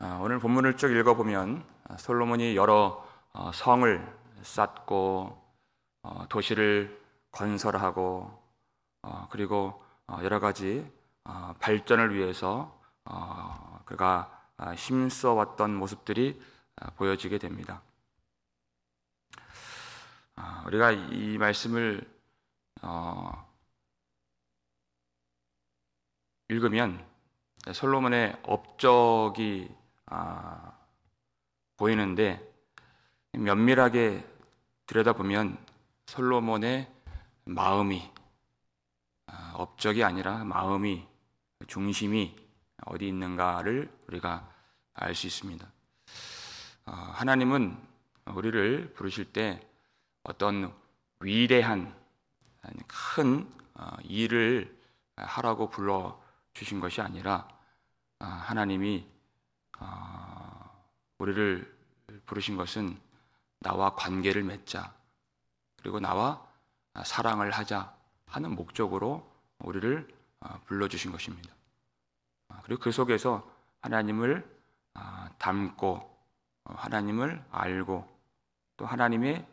아, 오늘 본문을 쭉 읽어보면 아, 솔로몬이 여러 어, 성을 쌓고 어, 도시를 건설하고 어, 그리고 여러 가지 발전을 위해서 그가 힘써왔던 모습들이 보여지게 됩니다. 우리가 이 말씀을 읽으면 솔로몬의 업적이 아, 보이는데 면밀하게 들여다보면 솔로몬의 마음이 아, 업적이 아니라 마음이 중심이 어디 있는가를 우리가 알 수 있습니다. 아, 하나님은 우리를 부르실 때 어떤 위대한 큰 어, 일을 하라고 불러 주신 것이 아니라 아, 하나님이 아, 우리를 부르신 것은 나와 관계를 맺자 그리고 나와 사랑을 하자 하는 목적으로 우리를 아, 불러주신 것입니다. 그리고 그 속에서 하나님을 닮고 어, 하나님을 알고 또 하나님의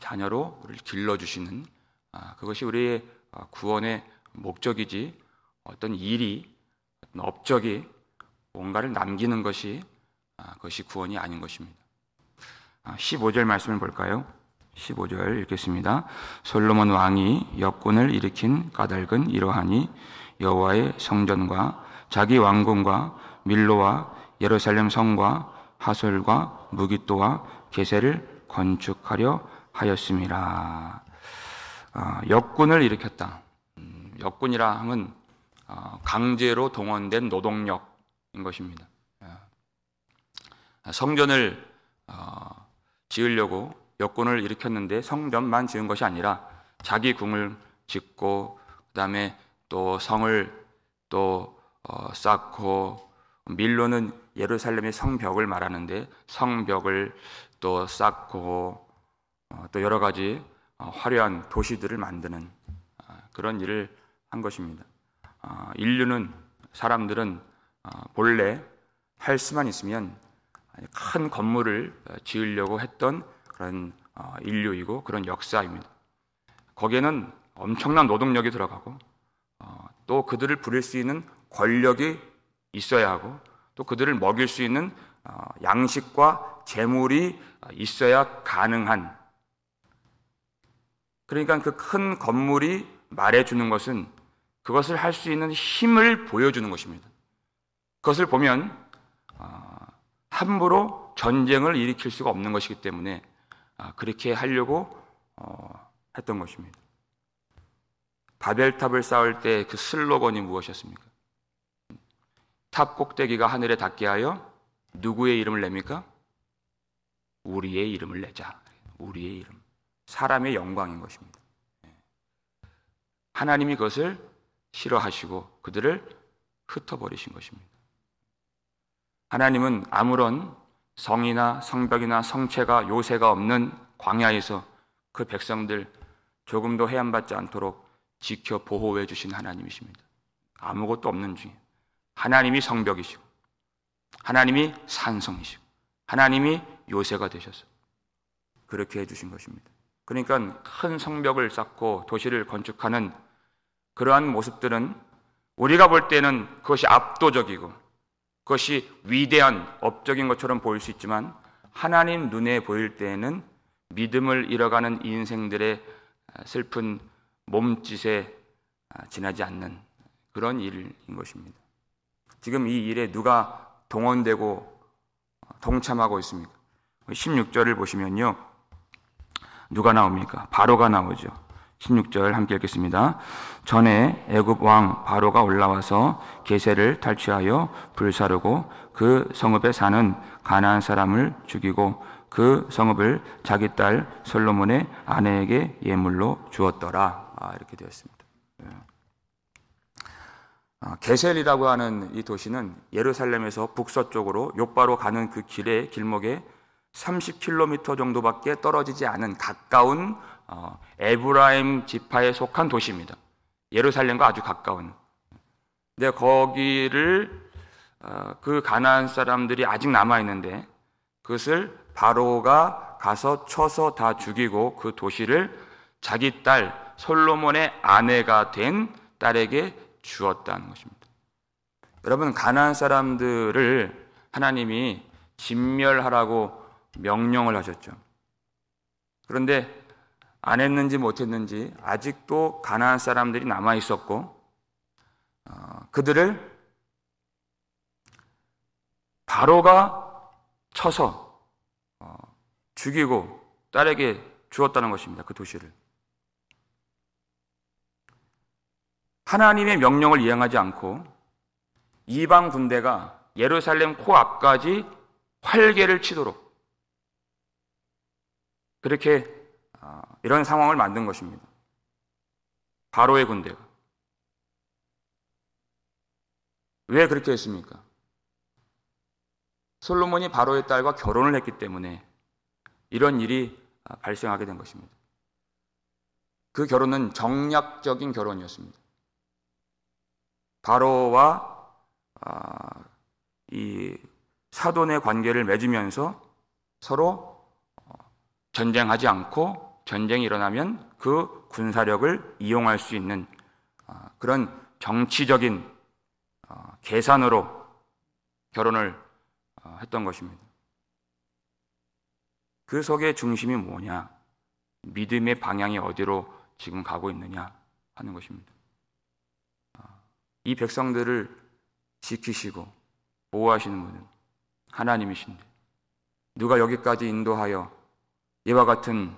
자녀로 우리를 길러주시는 그것이 우리의 구원의 목적이지 어떤 일이 어떤 업적이 뭔가를 남기는 것이 아, 그것이 구원이 아닌 것입니다. 15절 아, 말씀을 볼까요? 15절 읽겠습니다. 솔로몬 왕이 역군을 일으킨 까닭은 이러하니 여호와의 성전과 자기 왕궁과 밀로와 예루살렘 성과 하솔과 무기또와 게세를 건축하려 하였습니다. 아, 역군을 일으켰다. 음, 역군이라 함은 어, 강제로 동원된 노동력인 것입니다. 예. 성전을 어, 지으려고 여건을 일으켰는데 성전만 지은 것이 아니라 자기 궁을 짓고 그다음에 또 성을 또 어, 쌓고 밀로는 예루살렘의 성벽을 말하는데 성벽을 또 쌓고 또 여러 가지 화려한 도시들을 만드는 그런 일을 한 것입니다. 어, 인류는 사람들은 어, 본래 할 수만 있으면 큰 건물을 어, 지으려고 했던 그런 인류이고 그런 역사입니다. 거기에는 엄청난 노동력이 들어가고 또 그들을 부릴 수 있는 권력이 있어야 하고 또 그들을 먹일 수 있는 양식과 재물이 있어야 가능한 그러니까 그 큰 건물이 말해주는 것은 그것을 할 수 있는 힘을 보여주는 것입니다. 그것을 보면 아, 함부로 전쟁을 일으킬 수가 없는 것이기 때문에 아, 그렇게 하려고 어, 했던 것입니다. 바벨탑을 쌓을 때 그 슬로건이 무엇이었습니까? 탑 꼭대기가 하늘에 닿게 하여 누구의 이름을 냅니까? 우리의 이름을 내자. 우리의 이름. 사람의 영광인 것입니다. 하나님이 그것을 싫어하시고 그들을 흩어버리신 것입니다. 하나님은 아무런 성이나 성벽이나 성체가 요새가 없는 광야에서 그 백성들 조금도 해안받지 않도록 지켜 보호해 주신 하나님이십니다. 아무것도 없는 중에 하나님이 성벽이시고 하나님이 산성이시고 하나님이 요새가 되셔서 그렇게 해 주신 것입니다. 그러니까 큰 성벽을 쌓고 도시를 건축하는 그러한 모습들은 우리가 볼 때는 그것이 압도적이고 그것이 위대한 업적인 것처럼 보일 수 있지만 하나님 눈에 보일 때에는 믿음을 잃어가는 인생들의 슬픈 몸짓에 지나지 않는 그런 일인 것입니다. 지금 이 일에 누가 동원되고 동참하고 있습니까? 16절을 보시면요. 누가 나옵니까? 바로가 나오죠. 16절 함께 읽겠습니다. 전에 애굽 왕 바로가 올라와서 게세를 탈취하여 불사르고 그 성읍에 사는 가나안 사람을 죽이고 그 성읍을 자기 딸 솔로몬의 아내에게 예물로 주었더라. 아, 이렇게 되었습니다. 네. 아, 게셀이라고 하는 이 도시는 예루살렘에서 북서쪽으로 요바로 가는 그 길의 길목에 30km 정도밖에 떨어지지 않은 가까운 어, 에브라임 지파에 속한 도시입니다. 예루살렘과 아주 가까운. 근데 거기를 어, 그 가나안 사람들이 아직 남아 있는데 그것을 바로가 가서 쳐서 다 죽이고 그 도시를 자기 딸 솔로몬의 아내가 된 딸에게 주었다는 것입니다. 여러분 가나안 사람들을 하나님이 진멸하라고 명령을 하셨죠. 그런데 안 했는지 못했는지 아직도 가나안 사람들이 남아 있었고 어, 그들을 바로가 쳐서 어, 죽이고 딸에게 주었다는 것입니다. 그 도시를 하나님의 명령을 이행하지 않고 이방 군대가 예루살렘 코앞까지 활개를 치도록 그렇게 아, 이런 상황을 만든 것입니다. 바로의 군대가. 왜 그렇게 했습니까? 솔로몬이 바로의 딸과 결혼을 했기 때문에 이런 일이 아, 발생하게 된 것입니다. 그 결혼은 정략적인 결혼이었습니다. 바로와 아, 이 사돈의 관계를 맺으면서 서로 전쟁하지 않고 전쟁이 일어나면 그 군사력을 이용할 수 있는 어, 그런 정치적인 어, 계산으로 결혼을 어, 했던 것입니다. 그 속의 중심이 뭐냐? 믿음의 방향이 어디로 지금 가고 있느냐 하는 것입니다. 이 백성들을 지키시고 보호하시는 분은 하나님이신데 누가 여기까지 인도하여 이와 같은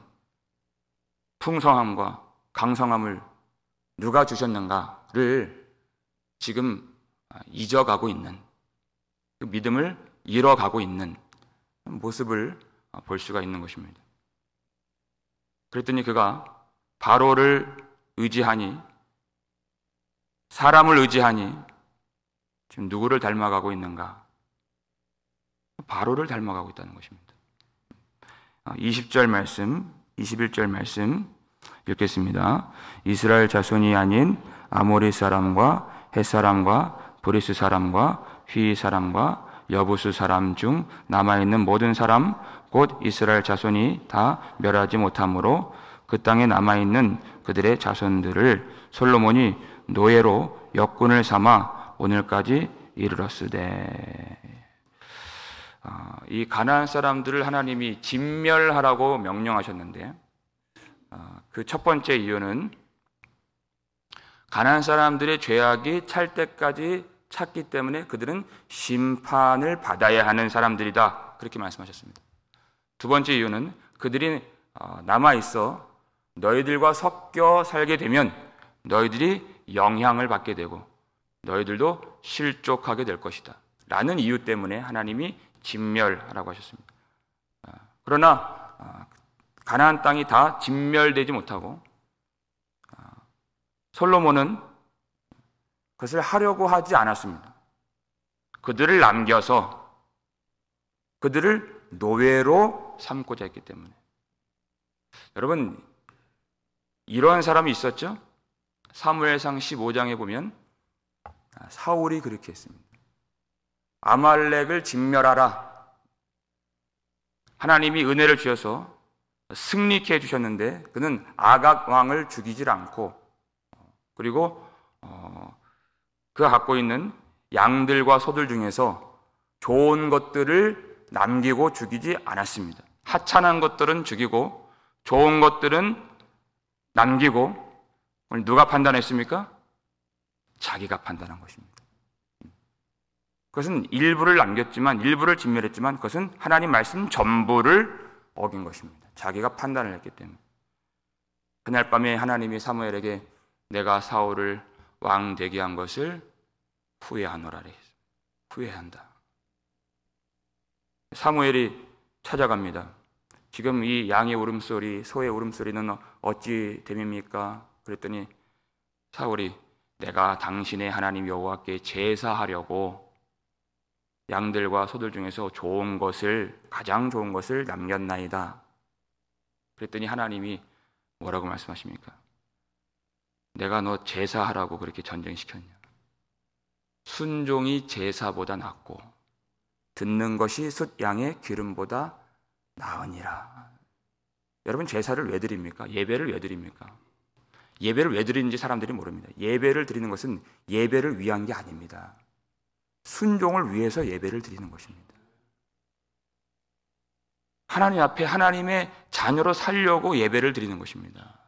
풍성함과 강성함을 누가 주셨는가를 지금 잊어가고 있는 그 믿음을 잃어가고 있는 모습을 볼 수가 있는 것입니다. 그랬더니 그가 바로를 의지하니 사람을 의지하니 지금 누구를 닮아가고 있는가? 바로를 닮아가고 있다는 것입니다. 20절 어, 말씀, 21절 말씀 읽겠습니다. 이스라엘 자손이 아닌 아모리 사람과 헷 사람과 브리스 사람과 히위 사람과 여부스 사람 중 남아 있는 모든 사람 곧 이스라엘 자손이 다 멸하지 못하므로 그 땅에 남아 있는 그들의 자손들을 솔로몬이 노예로 역군을 삼아 오늘까지 이르렀으되 아, 이 가나안 사람들을 하나님이 진멸하라고 명령하셨는데 아, 그첫 번째 이유는 가나안 사람들의 죄악이 찰 때까지 찼기 때문에 그들은 심판을 받아야 하는 사람들이다 그렇게 말씀하셨습니다. 두 번째 이유는 그들이 아, 남아 있어 너희들과 섞여 살게 되면 너희들이 영향을 받게 되고 너희들도 실족하게 될 것이다. 라는 이유 때문에 하나님이 진멸하라고 하셨습니다. 아, 그러나 아, 가나안 땅이 다 진멸되지 못하고 아, 솔로몬은 그것을 하려고 하지 않았습니다. 그들을 남겨서 그들을 노예로 삼고자 했기 때문에 여러분 이러한 사람이 있었죠? 사무엘상 15장에 보면 사울이 그렇게 했습니다. 아말렉을 진멸하라. 하나님이 은혜를 주셔서 승리케 해주셨는데 그는 아각 왕을 죽이질 않고 그리고 어, 그가 갖고 있는 양들과 소들 중에서 좋은 것들을 남기고 죽이지 않았습니다. 하찮은 것들은 죽이고 좋은 것들은 남기고 누가 판단했습니까? 자기가 판단한 것입니다. 그것은 일부를 남겼지만 일부를 진멸했지만 그것은 하나님 말씀 전부를 어긴 것입니다. 자기가 판단을 했기 때문에. 그날 밤에 하나님이 사무엘에게 내가 사울을 왕 되게 한 것을 후회하노라래. 후회한다. 사무엘이 찾아갑니다. 지금 이 양의 울음소리, 소의 울음소리는 어찌 됨입니까? 그랬더니 사울이 내가 당신의 하나님 여호와께 제사하려고 양들과 소들 중에서 좋은 것을 가장 좋은 것을 남겼나이다. 그랬더니 하나님이 뭐라고 말씀하십니까? 내가 너 제사하라고 그렇게 전쟁시켰냐? 순종이 제사보다 낫고 듣는 것이 숫 양의 기름보다 나으니라. 여러분 제사를 왜 드립니까? 예배를 왜 드립니까? 예배를 왜 드리는지 사람들이 모릅니다. 예배를 드리는 것은 예배를 위한 게 아닙니다. 순종을 위해서 예배를 드리는 것입니다. 하나님 앞에 하나님의 자녀로 살려고 예배를 드리는 것입니다.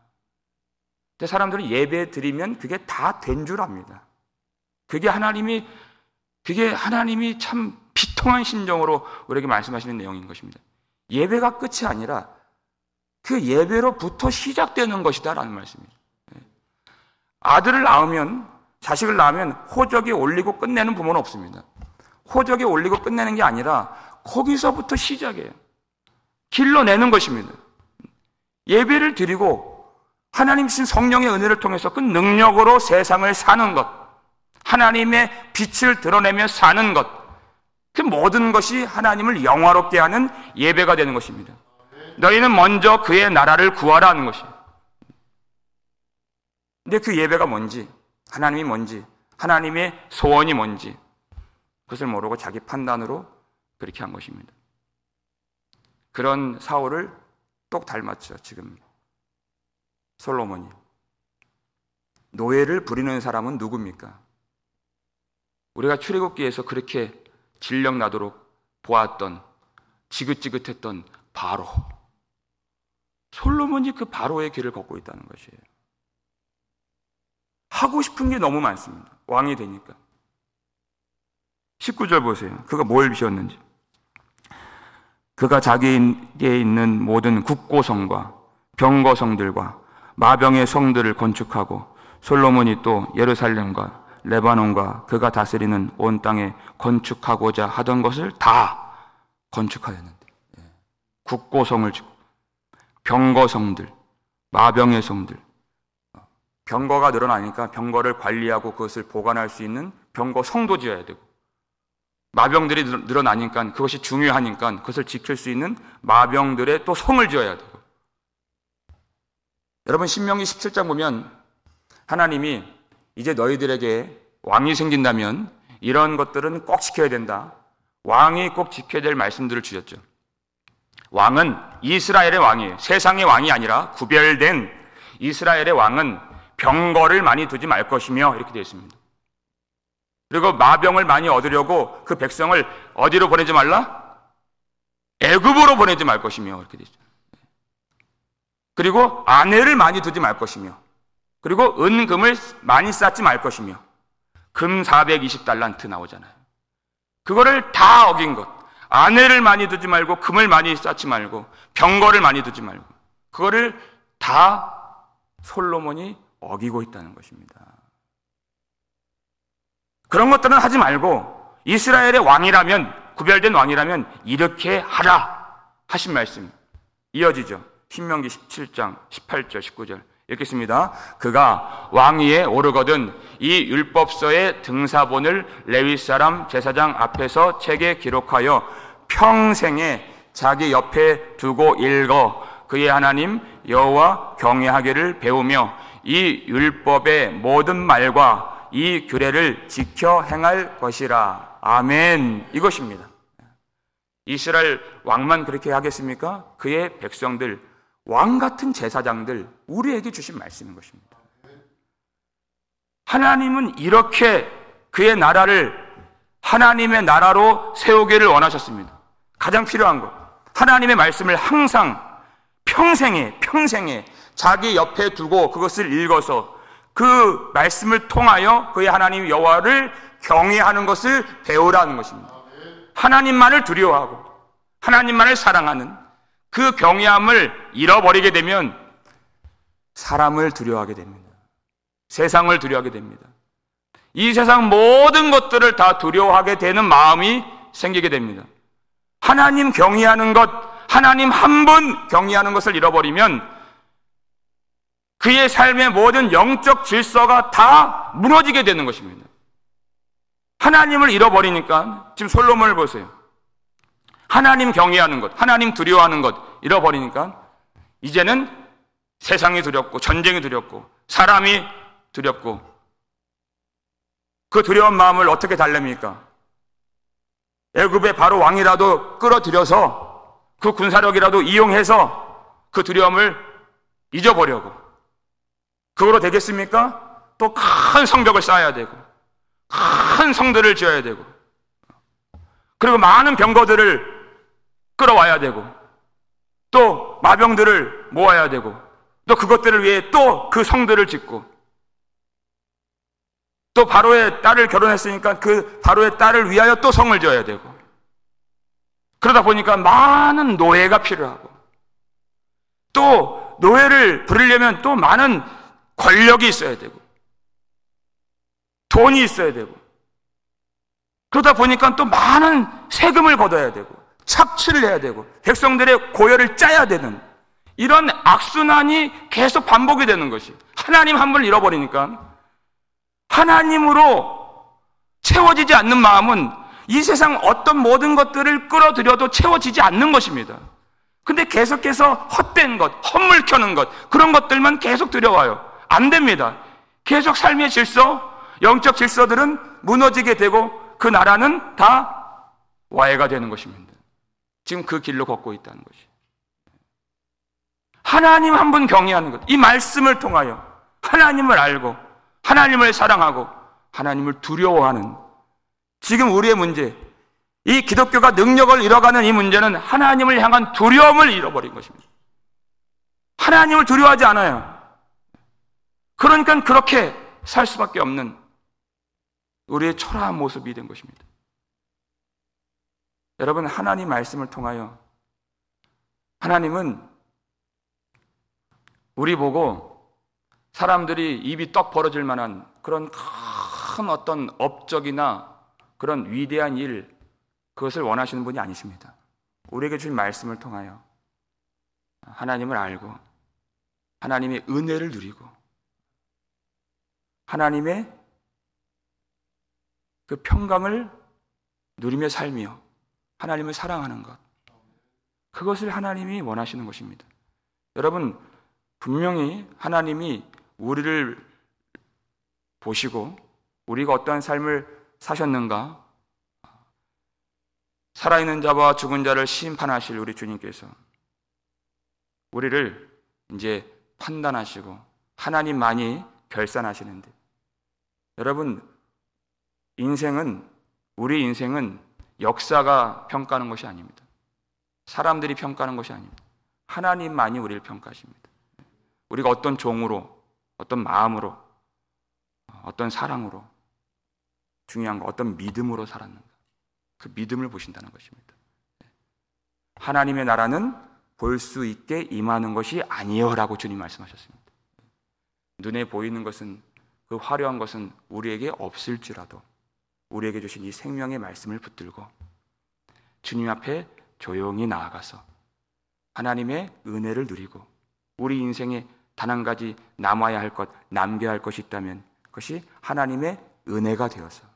근데 사람들은 예배 드리면 그게 다 된 줄 압니다. 그게 하나님이 그게 하나님이 참 비통한 심정으로 우리에게 말씀하시는 내용인 것입니다. 예배가 끝이 아니라 그 예배로부터 시작되는 것이다라는 말씀입니다. 아들을 낳으면 자식을 낳으면 호적이 올리고 끝내는 부모는 없습니다. 호적이 올리고 끝내는 게 아니라 거기서부터 시작이에요. 길러내는 것입니다. 예배를 드리고 하나님 신 성령의 은혜를 통해서 그 능력으로 세상을 사는 것, 하나님의 빛을 드러내며 사는 것, 그 모든 것이 하나님을 영화롭게 하는 예배가 되는 것입니다. 너희는 먼저 그의 나라를 구하라 하는 것이에요. 근데 그 예배가 뭔지, 하나님이 뭔지, 하나님의 소원이 뭔지, 그것을 모르고 자기 판단으로 그렇게 한 것입니다. 그런 사울을 똑 닮았죠, 지금. 솔로몬이. 노예를 부리는 사람은 누굽니까? 우리가 출애굽기에서 그렇게 진력 나도록 보았던 지긋지긋했던 바로 솔로몬이 그 바로의 길을 걷고 있다는 것이에요. 하고 싶은 게 너무 많습니다. 왕이 되니까. 19절 보세요. 그가 뭘 비셨는지. 그가 자기에게 있는 모든 국고성과 병거성들과 마병의 성들을 건축하고 솔로몬이 또 예루살렘과 레바논과 그가 다스리는 온 땅에 건축하고자 하던 것을 다 건축하였는데 예. 국고성을 짓고 병거성들, 마병의 성들 병거가 늘어나니까 병거를 관리하고 그것을 보관할 수 있는 병거 성도 지어야 되고 마병들이 늘어나니까 그것이 중요하니까 그것을 지킬 수 있는 마병들의 또 성을 지어야 되고 여러분 신명기 17장 보면 하나님이 이제 너희들에게 왕이 생긴다면 이런 것들은 꼭 지켜야 된다. 왕이 꼭 지켜야 될 말씀들을 주셨죠. 왕은 이스라엘의 왕이에요. 세상의 왕이 아니라 구별된 이스라엘의 왕은 병거를 많이 두지 말 것이며 이렇게 되어 있습니다. 그리고 마병을 많이 얻으려고 그 백성을 어디로 보내지 말라? 애굽으로 보내지 말 것이며 이렇게 되어 있죠. 그리고 아내를 많이 두지 말 것이며 그리고 은금을 많이 쌓지 말 것이며 금 420달란트 나오잖아요. 그거를 다 어긴 것. 아내를 많이 두지 말고 금을 많이 쌓지 말고 병거를 많이 두지 말고 그거를 다 솔로몬이 어기고 있다는 것입니다. 그런 것들은 하지 말고 이스라엘의 왕이라면 구별된 왕이라면 이렇게 하라 하신 말씀 이어지죠. 신명기 17장 18절 19절 읽겠습니다. 그가 왕위에 오르거든 이 율법서의 등사본을 레위 사람 제사장 앞에서 책에 기록하여 평생에 자기 옆에 두고 읽어 그의 하나님 여호와 경외하기를 배우며 이 율법의 모든 말과 이 규례를 지켜 행할 것이라. 아멘. 이것입니다. 이스라엘 왕만 그렇게 하겠습니까? 그의 백성들 왕 같은 제사장들 우리에게 주신 말씀인 것입니다. 하나님은 이렇게 그의 나라를 하나님의 나라로 세우기를 원하셨습니다. 가장 필요한 것. 하나님의 말씀을 항상 평생에, 평생에 자기 옆에 두고 그것을 읽어서 그 말씀을 통하여 그의 하나님 여호와를 경외하는 것을 배우라는 것입니다. 하나님만을 두려워하고 하나님만을 사랑하는 그 경외함을 잃어버리게 되면 사람을 두려워하게 됩니다. 세상을 두려워하게 됩니다. 이 세상 모든 것들을 다 두려워하게 되는 마음이 생기게 됩니다. 하나님 경외하는 것, 하나님 한 분 경외하는 것을 잃어버리면 그의 삶의 모든 영적 질서가 다 무너지게 되는 것입니다. 하나님을 잃어버리니까 지금 솔로몬을 보세요. 하나님 경외하는 것, 하나님 두려워하는 것 잃어버리니까 이제는 세상이 두렵고 전쟁이 두렵고 사람이 두렵고 그 두려운 마음을 어떻게 달랩니까? 애굽의 바로 왕이라도 끌어들여서 그 군사력이라도 이용해서 그 두려움을 잊어보려고. 그거로 되겠습니까? 또 큰 성벽을 쌓아야 되고, 큰 성들을 지어야 되고, 그리고 많은 병거들을 끌어와야 되고, 또 마병들을 모아야 되고, 또 그것들을 위해 또 그 성들을 짓고, 또 바로의 딸을 결혼했으니까 그 바로의 딸을 위하여 또 성을 지어야 되고, 그러다 보니까 많은 노예가 필요하고, 또 노예를 부리려면 또 많은 권력이 있어야 되고, 돈이 있어야 되고, 그러다 보니까 또 많은 세금을 걷어야 되고, 착취를 해야 되고, 백성들의 고열을 짜야 되는 이런 악순환이 계속 반복이 되는 것이. 하나님 한 번 잃어버리니까 하나님으로 채워지지 않는 마음은 이 세상 어떤 모든 것들을 끌어들여도 채워지지 않는 것입니다. 근데 계속해서 헛된 것, 헛물 켜는 것, 그런 것들만 계속 들여와요. 안 됩니다. 계속 삶의 질서, 영적 질서들은 무너지게 되고 그 나라는 다 와해가 되는 것입니다. 지금 그 길로 걷고 있다는 것이. 하나님 한 분 경외하는 것. 이 말씀을 통하여 하나님을 알고 하나님을 사랑하고 하나님을 두려워하는 지금 우리의 문제, 이 기독교가 능력을 잃어가는 이 문제는 하나님을 향한 두려움을 잃어버린 것입니다. 하나님을 두려워하지 않아요. 그러니까 그렇게 살 수밖에 없는 우리의 초라한 모습이 된 것입니다. 여러분, 하나님 말씀을 통하여 하나님은 우리 보고 사람들이 입이 떡 벌어질 만한 그런 큰 어떤 업적이나 그런 위대한 일, 그것을 원하시는 분이 아니십니다. 우리에게 주신 말씀을 통하여 하나님을 알고 하나님의 은혜를 누리고 하나님의 그 평강을 누리며 살며 하나님을 사랑하는 것. 그것을 하나님이 원하시는 것입니다. 여러분, 분명히 하나님이 우리를 보시고 우리가 어떠한 삶을 사셨는가? 살아있는 자와 죽은 자를 심판하실 우리 주님께서 우리를 이제 판단하시고 하나님만이 결산하시는데 여러분 인생은 우리 인생은 역사가 평가하는 것이 아닙니다. 사람들이 평가하는 것이 아닙니다. 하나님만이 우리를 평가하십니다. 우리가 어떤 종으로, 어떤 마음으로, 어떤 사랑으로, 중요한 거 어떤 믿음으로 살았는가. 그 믿음을 보신다는 것입니다. 하나님의 나라는 볼 수 있게 임하는 것이 아니여라고 주님 말씀하셨습니다. 눈에 보이는 것은 그 화려한 것은 우리에게 없을지라도 우리에게 주신 이 생명의 말씀을 붙들고 주님 앞에 조용히 나아가서 하나님의 은혜를 누리고 우리 인생에 단 한 가지 남아야 할 것, 남겨야 할 것이 있다면 그것이 하나님의 은혜가 되어서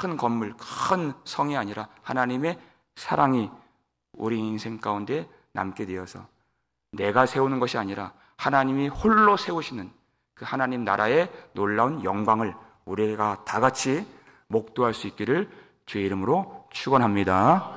큰 건물, 큰 성이 아니라 하나님의 사랑이 우리 인생 가운데 남게 되어서 내가 세우는 것이 아니라 하나님이 홀로 세우시는 그 하나님 나라의 놀라운 영광을 우리가 다 같이 목도할 수 있기를 주의 이름으로 축원합니다.